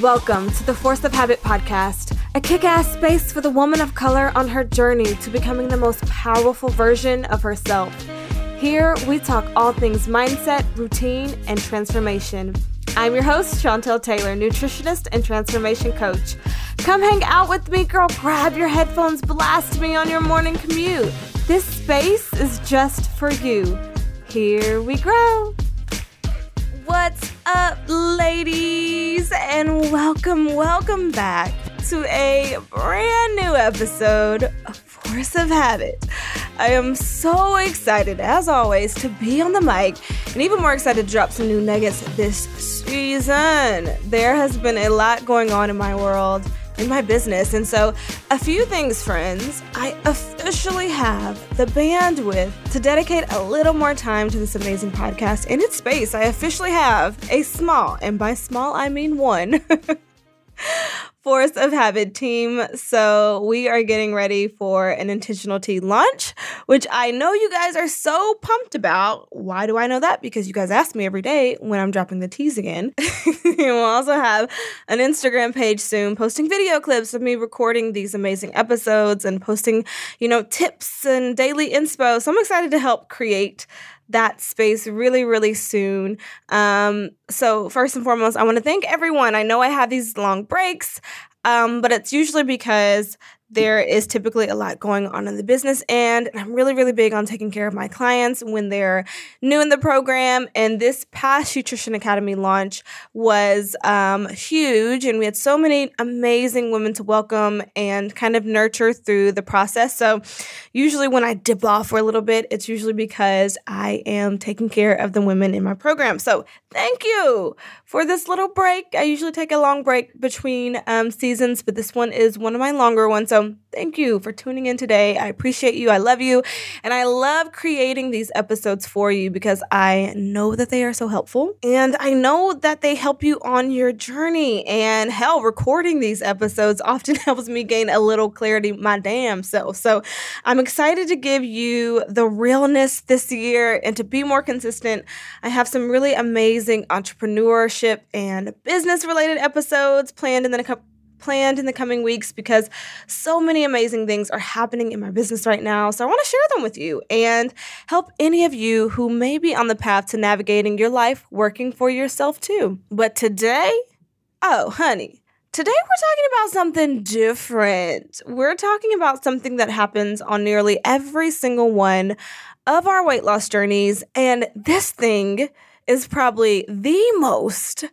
Welcome to the Force of Habit podcast, a kick ass space for the woman of color on her journey to becoming the most powerful version of herself. Here, we talk all things mindset, routine, and transformation. I'm your host, Shantel Taylor, nutritionist and transformation coach. Come hang out with me, girl. Grab your headphones, blast me on your morning commute. This space is just for you. Here we grow. What's up, ladies? And welcome, welcome back to a brand new episode of Force of Habit. I am so excited, as always, to be on the mic and even more excited to drop some new nuggets this season. There has been a lot going on in my world in my business. And so, a few things, friends. I officially have the bandwidth to dedicate a little more time to this amazing podcast in its space. I officially have a small, and by small, I mean one. Force of Habit team. So, we are getting ready for an intentional tea launch, which I know you guys are so pumped about. Why do I know that? Because you guys ask me every day when I'm dropping the teas again. we'll also have an Instagram page soon posting video clips of me recording these amazing episodes and posting, you know, tips and daily inspo. So, I'm excited to help create that space really, really soon. Um, so, first and foremost, I want to thank everyone. I know I have these long breaks, um, but it's usually because there is typically a lot going on in the business and i'm really really big on taking care of my clients when they're new in the program and this past nutrition academy launch was um, huge and we had so many amazing women to welcome and kind of nurture through the process. So usually when i dip off for a little bit it's usually because i am taking care of the women in my program. So thank you for this little break. I usually take a long break between um, seasons but this one is one of my longer ones. So so, thank you for tuning in today. I appreciate you. I love you. And I love creating these episodes for you because I know that they are so helpful. And I know that they help you on your journey. And hell, recording these episodes often helps me gain a little clarity my damn self. So, I'm excited to give you the realness this year and to be more consistent. I have some really amazing entrepreneurship and business related episodes planned in the planned in the coming weeks because so many amazing things are happening in my business right now. So I want to share them with you and help any of you who may be on the path to navigating your life working for yourself too. But today, oh, honey. Today, we're talking about something different. We're talking about something that happens on nearly every single one of our weight loss journeys. And this thing is probably the most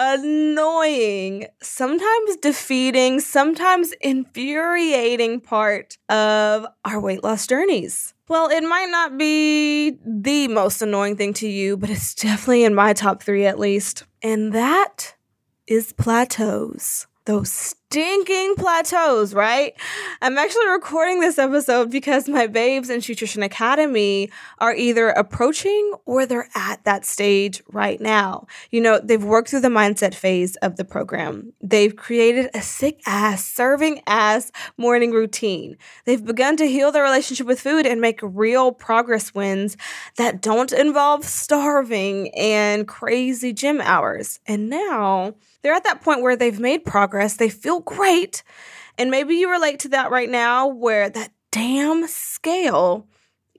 annoying, sometimes defeating, sometimes infuriating part of our weight loss journeys. Well, it might not be the most annoying thing to you, but it's definitely in my top three at least. And that is plateaus. Those stinking plateaus, right? I'm actually recording this episode because my babes in Nutrition Academy are either approaching or they're at that stage right now. You know, they've worked through the mindset phase of the program. They've created a sick ass, serving ass morning routine. They've begun to heal their relationship with food and make real progress wins that don't involve starving and crazy gym hours. And now they're at that point where they've made progress. They feel great. And maybe you relate to that right now where that damn scale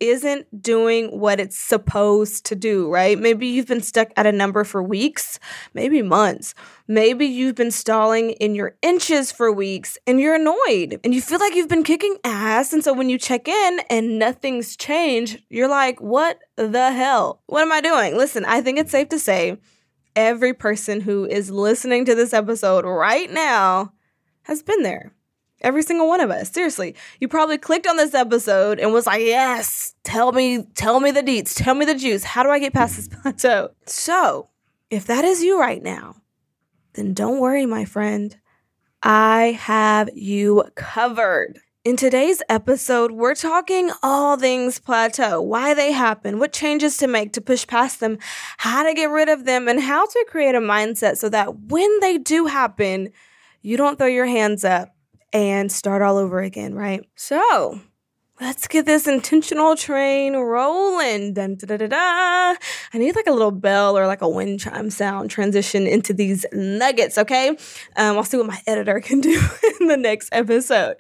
isn't doing what it's supposed to do, right? Maybe you've been stuck at a number for weeks, maybe months. Maybe you've been stalling in your inches for weeks and you're annoyed and you feel like you've been kicking ass. And so when you check in and nothing's changed, you're like, what the hell? What am I doing? Listen, I think it's safe to say every person who is listening to this episode right now has been there. Every single one of us. Seriously. You probably clicked on this episode and was like, yes, tell me, tell me the deets, tell me the juice. How do I get past this plateau? So, if that is you right now, then don't worry, my friend. I have you covered. In today's episode, we're talking all things plateau, why they happen, what changes to make to push past them, how to get rid of them, and how to create a mindset so that when they do happen, you don't throw your hands up and start all over again, right? So let's get this intentional train rolling. Dun, da, da, da, da. I need like a little bell or like a wind chime sound transition into these nuggets, okay? Um, I'll see what my editor can do in the next episode.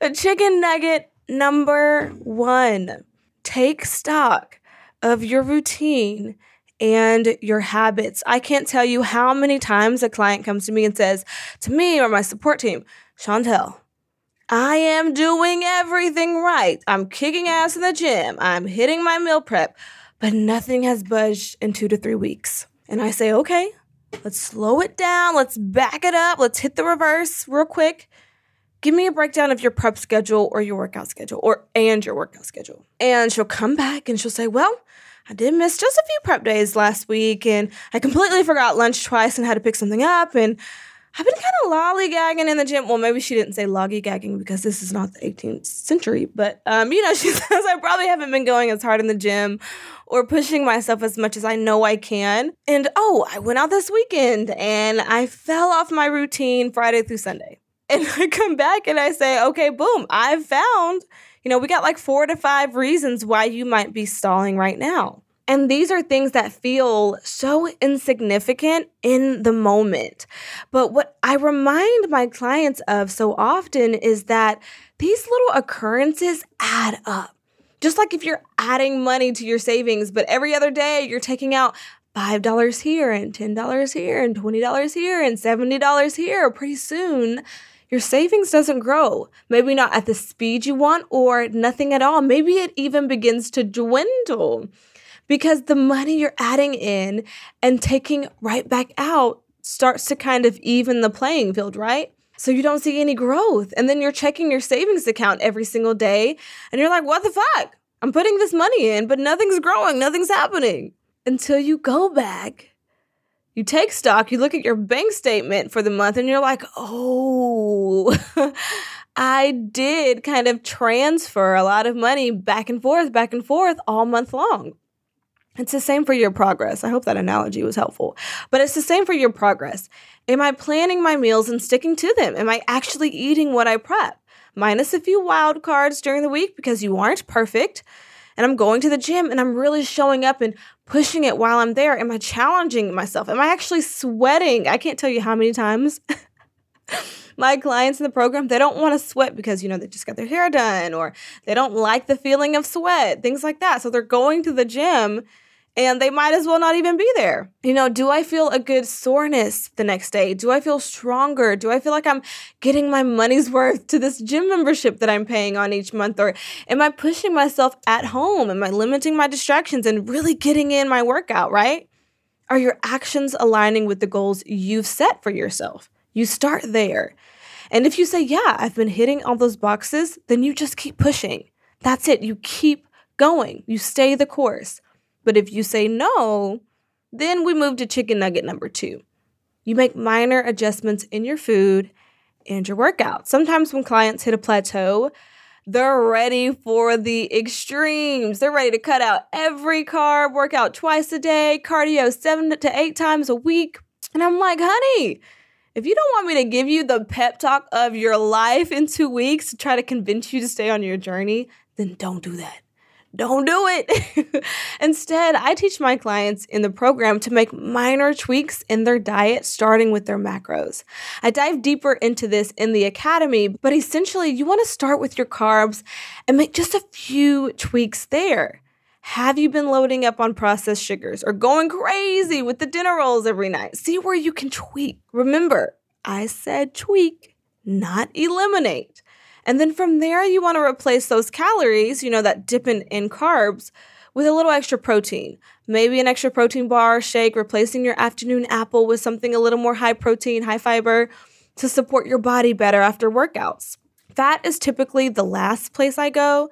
A chicken nugget number one take stock of your routine and your habits. I can't tell you how many times a client comes to me and says to me or my support team, Shantel, I am doing everything right. I'm kicking ass in the gym. I'm hitting my meal prep, but nothing has budged in two to three weeks. And I say, okay, let's slow it down. Let's back it up. Let's hit the reverse real quick. Give me a breakdown of your prep schedule or your workout schedule or and your workout schedule. And she'll come back and she'll say, well, I did miss just a few prep days last week and I completely forgot lunch twice and had to pick something up and I've been kind of lollygagging in the gym. Well, maybe she didn't say lollygagging because this is not the 18th century, but um, you know, she says I probably haven't been going as hard in the gym or pushing myself as much as I know I can. And oh, I went out this weekend and I fell off my routine Friday through Sunday. And I come back and I say, okay, boom, I've found, you know, we got like four to five reasons why you might be stalling right now. And these are things that feel so insignificant in the moment. But what I remind my clients of so often is that these little occurrences add up. Just like if you're adding money to your savings, but every other day you're taking out $5 here and $10 here and $20 here and $70 here, pretty soon your savings doesn't grow. Maybe not at the speed you want or nothing at all. Maybe it even begins to dwindle because the money you're adding in and taking right back out starts to kind of even the playing field, right? So you don't see any growth. And then you're checking your savings account every single day and you're like, what the fuck? I'm putting this money in, but nothing's growing, nothing's happening. Until you go back, you take stock, you look at your bank statement for the month, and you're like, oh, I did kind of transfer a lot of money back and forth, back and forth all month long. It's the same for your progress. I hope that analogy was helpful. But it's the same for your progress. Am I planning my meals and sticking to them? Am I actually eating what I prep? Minus a few wild cards during the week because you aren't perfect. And I'm going to the gym and I'm really showing up and pushing it while I'm there. Am I challenging myself? Am I actually sweating? I can't tell you how many times my clients in the program, they don't want to sweat because, you know, they just got their hair done or they don't like the feeling of sweat, things like that. So they're going to the gym and they might as well not even be there. You know, do I feel a good soreness the next day? Do I feel stronger? Do I feel like I'm getting my money's worth to this gym membership that I'm paying on each month? Or am I pushing myself at home? Am I limiting my distractions and really getting in my workout, right? Are your actions aligning with the goals you've set for yourself? You start there. And if you say, yeah, I've been hitting all those boxes, then you just keep pushing. That's it. You keep going. You stay the course. But if you say no, then we move to chicken nugget number two. You make minor adjustments in your food and your workout. Sometimes when clients hit a plateau, they're ready for the extremes. They're ready to cut out every carb, work out twice a day, cardio seven to eight times a week. And I'm like, honey, if you don't want me to give you the pep talk of your life in two weeks to try to convince you to stay on your journey, then don't do that don't do it. Instead, I teach my clients in the program to make minor tweaks in their diet, starting with their macros. I dive deeper into this in the academy, but essentially, you want to start with your carbs and make just a few tweaks there. Have you been loading up on processed sugars or going crazy with the dinner rolls every night? See where you can tweak. Remember, I said tweak, not eliminate. And then from there, you want to replace those calories, you know, that dip in, in carbs, with a little extra protein. Maybe an extra protein bar, shake, replacing your afternoon apple with something a little more high protein, high fiber to support your body better after workouts. Fat is typically the last place I go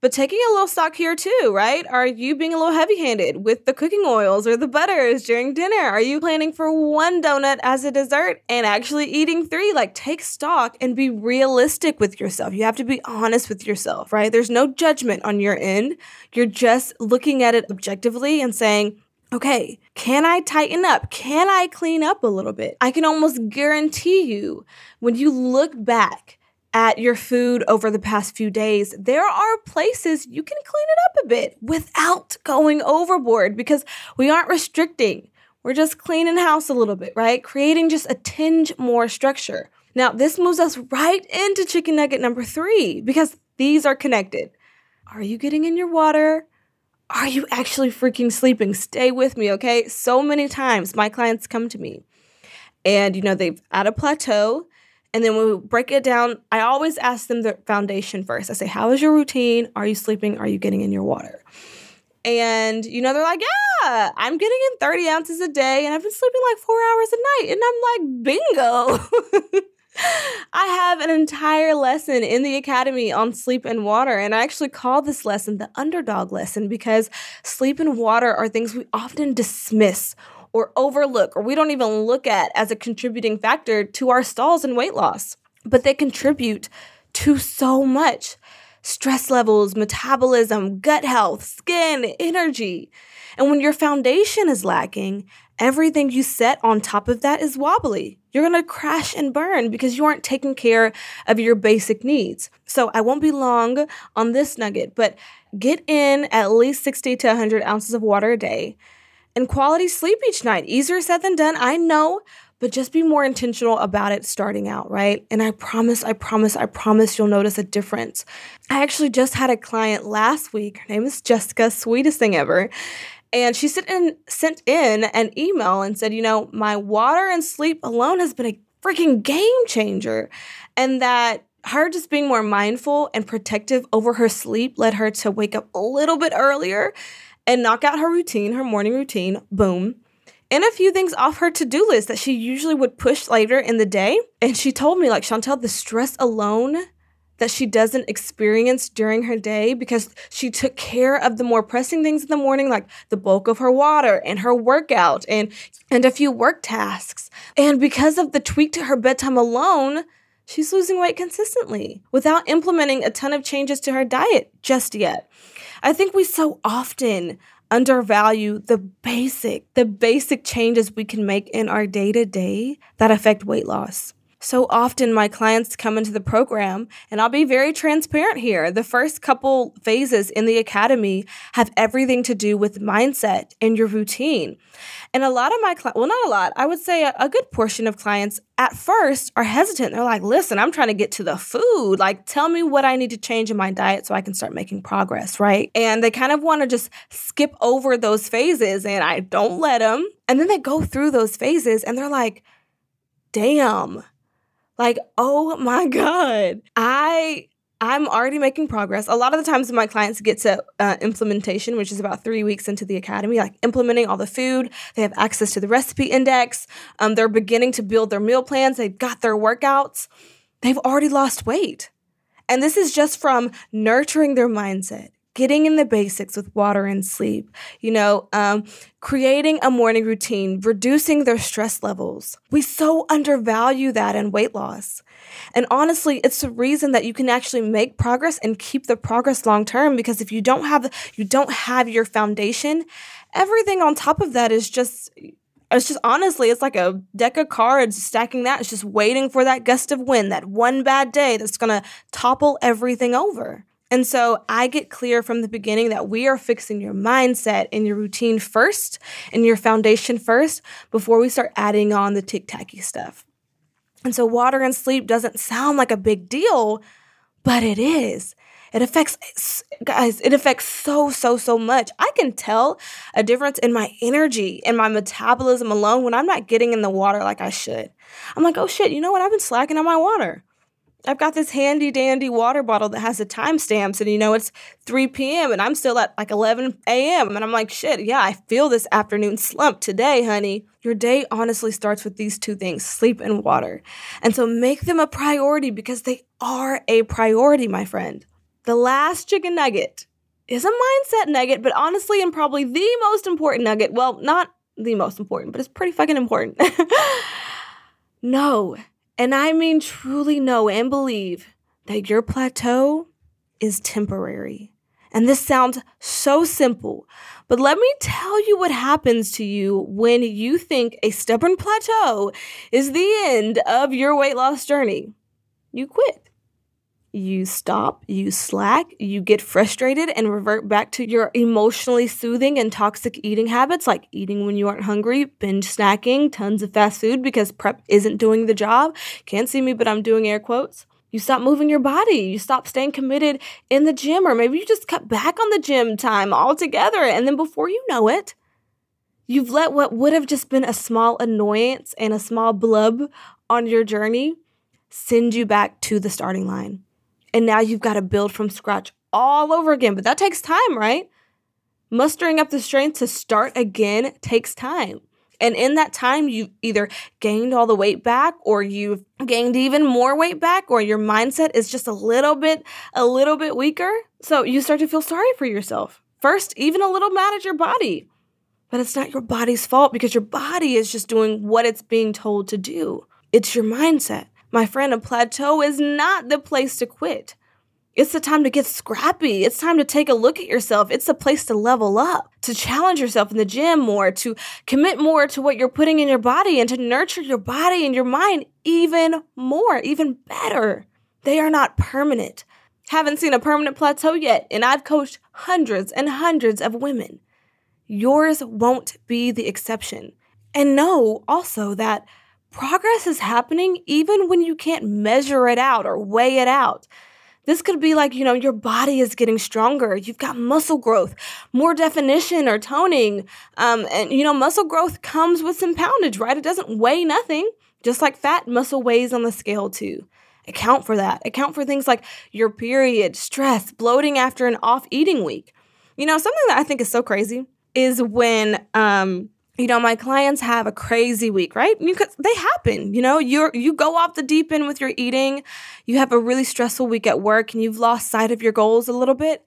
but taking a little stock here too, right? Are you being a little heavy handed with the cooking oils or the butters during dinner? Are you planning for one donut as a dessert and actually eating three? Like, take stock and be realistic with yourself. You have to be honest with yourself, right? There's no judgment on your end. You're just looking at it objectively and saying, okay, can I tighten up? Can I clean up a little bit? I can almost guarantee you when you look back at your food over the past few days, there are places you can clean it up a bit without going overboard because we aren't restricting. We're just cleaning house a little bit, right? Creating just a tinge more structure. Now, this moves us right into chicken nugget number three because these are connected. Are you getting in your water? Are you actually freaking sleeping? Stay with me, okay? So many times my clients come to me and, you know, they've at a plateau. And then when we break it down, I always ask them the foundation first. I say, How is your routine? Are you sleeping? Are you getting in your water? And, you know, they're like, Yeah, I'm getting in 30 ounces a day and I've been sleeping like four hours a night. And I'm like, Bingo. I have an entire lesson in the academy on sleep and water. And I actually call this lesson the underdog lesson because sleep and water are things we often dismiss or overlook or we don't even look at as a contributing factor to our stalls and weight loss. But they contribute to so much stress levels, metabolism, gut health, skin, energy. And when your foundation is lacking, everything you set on top of that is wobbly. You're going to crash and burn because you aren't taking care of your basic needs. So I won't be long on this nugget, but get in at least 60 to 100 ounces of water a day and quality sleep each night. Easier said than done, I know, but just be more intentional about it starting out, right? And I promise, I promise, I promise you'll notice a difference. I actually just had a client last week. Her name is Jessica, sweetest thing ever. And she sent in, sent in an email and said, you know, my water and sleep alone has been a freaking game changer. And that her just being more mindful and protective over her sleep led her to wake up a little bit earlier and knock out her routine, her morning routine. Boom. And a few things off her to do list that she usually would push later in the day. And she told me, like, Shantel, the stress alone that she doesn't experience during her day because she took care of the more pressing things in the morning like the bulk of her water and her workout and and a few work tasks and because of the tweak to her bedtime alone she's losing weight consistently without implementing a ton of changes to her diet just yet i think we so often undervalue the basic the basic changes we can make in our day-to-day that affect weight loss so often my clients come into the program, and I'll be very transparent here. The first couple phases in the academy have everything to do with mindset and your routine. And a lot of my clients, well, not a lot, I would say a, a good portion of clients at first are hesitant. They're like, listen, I'm trying to get to the food. Like, tell me what I need to change in my diet so I can start making progress, right? And they kind of want to just skip over those phases, and I don't let them. And then they go through those phases and they're like, damn like, oh my God. I I'm already making progress. A lot of the times my clients get to uh, implementation, which is about three weeks into the academy, like implementing all the food, they have access to the recipe index. Um, they're beginning to build their meal plans. They've got their workouts. They've already lost weight. And this is just from nurturing their mindset, getting in the basics with water and sleep, you know, um, creating a morning routine, reducing their stress levels. We so undervalue that in weight loss. And honestly, it's the reason that you can actually make progress and keep the progress long term because if you don't have you don't have your foundation, everything on top of that is just it's just honestly, it's like a deck of cards stacking that. It's just waiting for that gust of wind, that one bad day that's gonna topple everything over. And so I get clear from the beginning that we are fixing your mindset and your routine first and your foundation first before we start adding on the tic tacky stuff. And so water and sleep doesn't sound like a big deal, but it is. It affects, guys, it affects so, so, so much. I can tell a difference in my energy and my metabolism alone when I'm not getting in the water like I should. I'm like, oh shit, you know what? I've been slacking on my water. I've got this handy dandy water bottle that has the timestamps, and you know it's 3 p.m. and I'm still at like 11 a.m. and I'm like, shit, yeah, I feel this afternoon slump today, honey. Your day honestly starts with these two things sleep and water. And so make them a priority because they are a priority, my friend. The last chicken nugget is a mindset nugget, but honestly, and probably the most important nugget. Well, not the most important, but it's pretty fucking important. no, and I mean truly know and believe that your plateau is temporary. And this sounds so simple, but let me tell you what happens to you when you think a stubborn plateau is the end of your weight loss journey. You quit. You stop, you slack, you get frustrated and revert back to your emotionally soothing and toxic eating habits like eating when you aren't hungry, binge snacking, tons of fast food because prep isn't doing the job. Can't see me, but I'm doing air quotes. You stop moving your body. You stop staying committed in the gym, or maybe you just cut back on the gym time altogether. And then before you know it, you've let what would have just been a small annoyance and a small blub on your journey send you back to the starting line. And now you've got to build from scratch all over again. But that takes time, right? Mustering up the strength to start again takes time. And in that time, you've either gained all the weight back or you've gained even more weight back or your mindset is just a little bit, a little bit weaker. So you start to feel sorry for yourself. First, even a little mad at your body. But it's not your body's fault because your body is just doing what it's being told to do. It's your mindset. My friend, a plateau is not the place to quit. It's the time to get scrappy. It's time to take a look at yourself. It's the place to level up, to challenge yourself in the gym more, to commit more to what you're putting in your body and to nurture your body and your mind even more, even better. They are not permanent. Haven't seen a permanent plateau yet, and I've coached hundreds and hundreds of women. Yours won't be the exception. And know also that progress is happening even when you can't measure it out or weigh it out. This could be like, you know, your body is getting stronger. You've got muscle growth, more definition or toning. Um, and, you know, muscle growth comes with some poundage, right? It doesn't weigh nothing, just like fat muscle weighs on the scale too. Account for that. Account for things like your period, stress, bloating after an off eating week. You know, something that I think is so crazy is when, um, you know my clients have a crazy week right? Because they happen you know? You're you go off the deep end with your eating you have a really stressful week at work and you've lost sight of your goals a little bit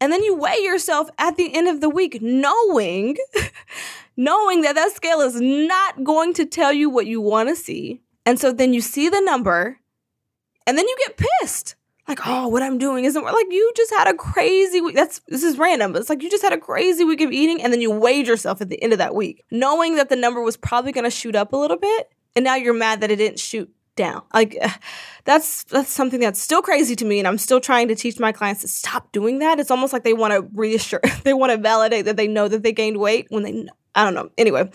and then you weigh yourself at the end of the week knowing knowing that that scale is not going to tell you what you want to see and so then you see the number and then you get pissed like, oh, what I'm doing isn't like you just had a crazy week. That's this is random, but it's like you just had a crazy week of eating and then you weighed yourself at the end of that week, knowing that the number was probably gonna shoot up a little bit, and now you're mad that it didn't shoot down. Like that's that's something that's still crazy to me and I'm still trying to teach my clients to stop doing that. It's almost like they want to reassure they want to validate that they know that they gained weight when they I don't know. Anyway.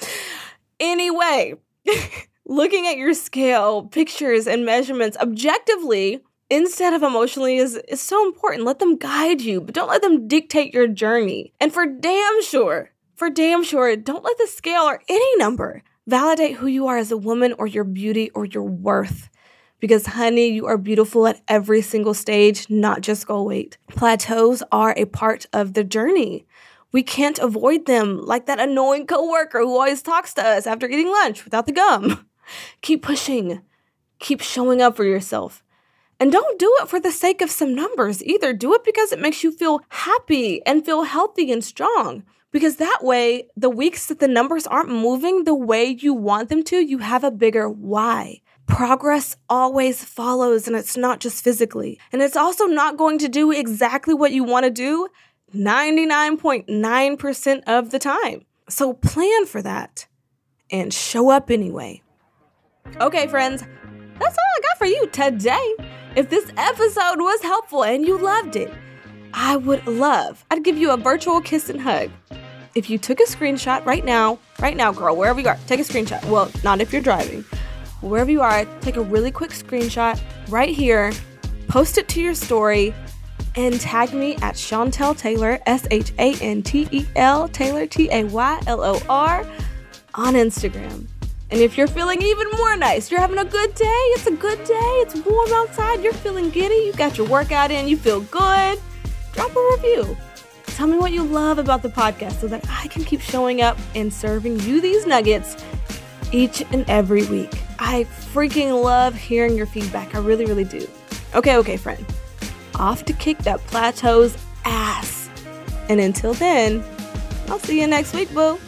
Anyway, looking at your scale, pictures and measurements objectively instead of emotionally is, is so important. Let them guide you, but don't let them dictate your journey. And for damn sure, for damn sure, don't let the scale or any number validate who you are as a woman or your beauty or your worth. Because, honey, you are beautiful at every single stage, not just goal weight. Plateaus are a part of the journey. We can't avoid them, like that annoying coworker who always talks to us after eating lunch without the gum. Keep pushing. Keep showing up for yourself. And don't do it for the sake of some numbers either. Do it because it makes you feel happy and feel healthy and strong. Because that way, the weeks that the numbers aren't moving the way you want them to, you have a bigger why. Progress always follows, and it's not just physically. And it's also not going to do exactly what you want to do 99.9% of the time. So plan for that and show up anyway. Okay, friends, that's all I got for you today. If this episode was helpful and you loved it, I would love, I'd give you a virtual kiss and hug. If you took a screenshot right now, right now, girl, wherever you are, take a screenshot. Well, not if you're driving. Wherever you are, take a really quick screenshot right here, post it to your story, and tag me at Shantel Taylor, S H A N T E L, Taylor, T A Y L O R, on Instagram. And if you're feeling even more nice, you're having a good day, it's a good day, it's warm outside, you're feeling giddy, you got your workout in, you feel good, drop a review. Tell me what you love about the podcast so that I can keep showing up and serving you these nuggets each and every week. I freaking love hearing your feedback. I really, really do. Okay, okay, friend. Off to kick that plateau's ass. And until then, I'll see you next week, boo.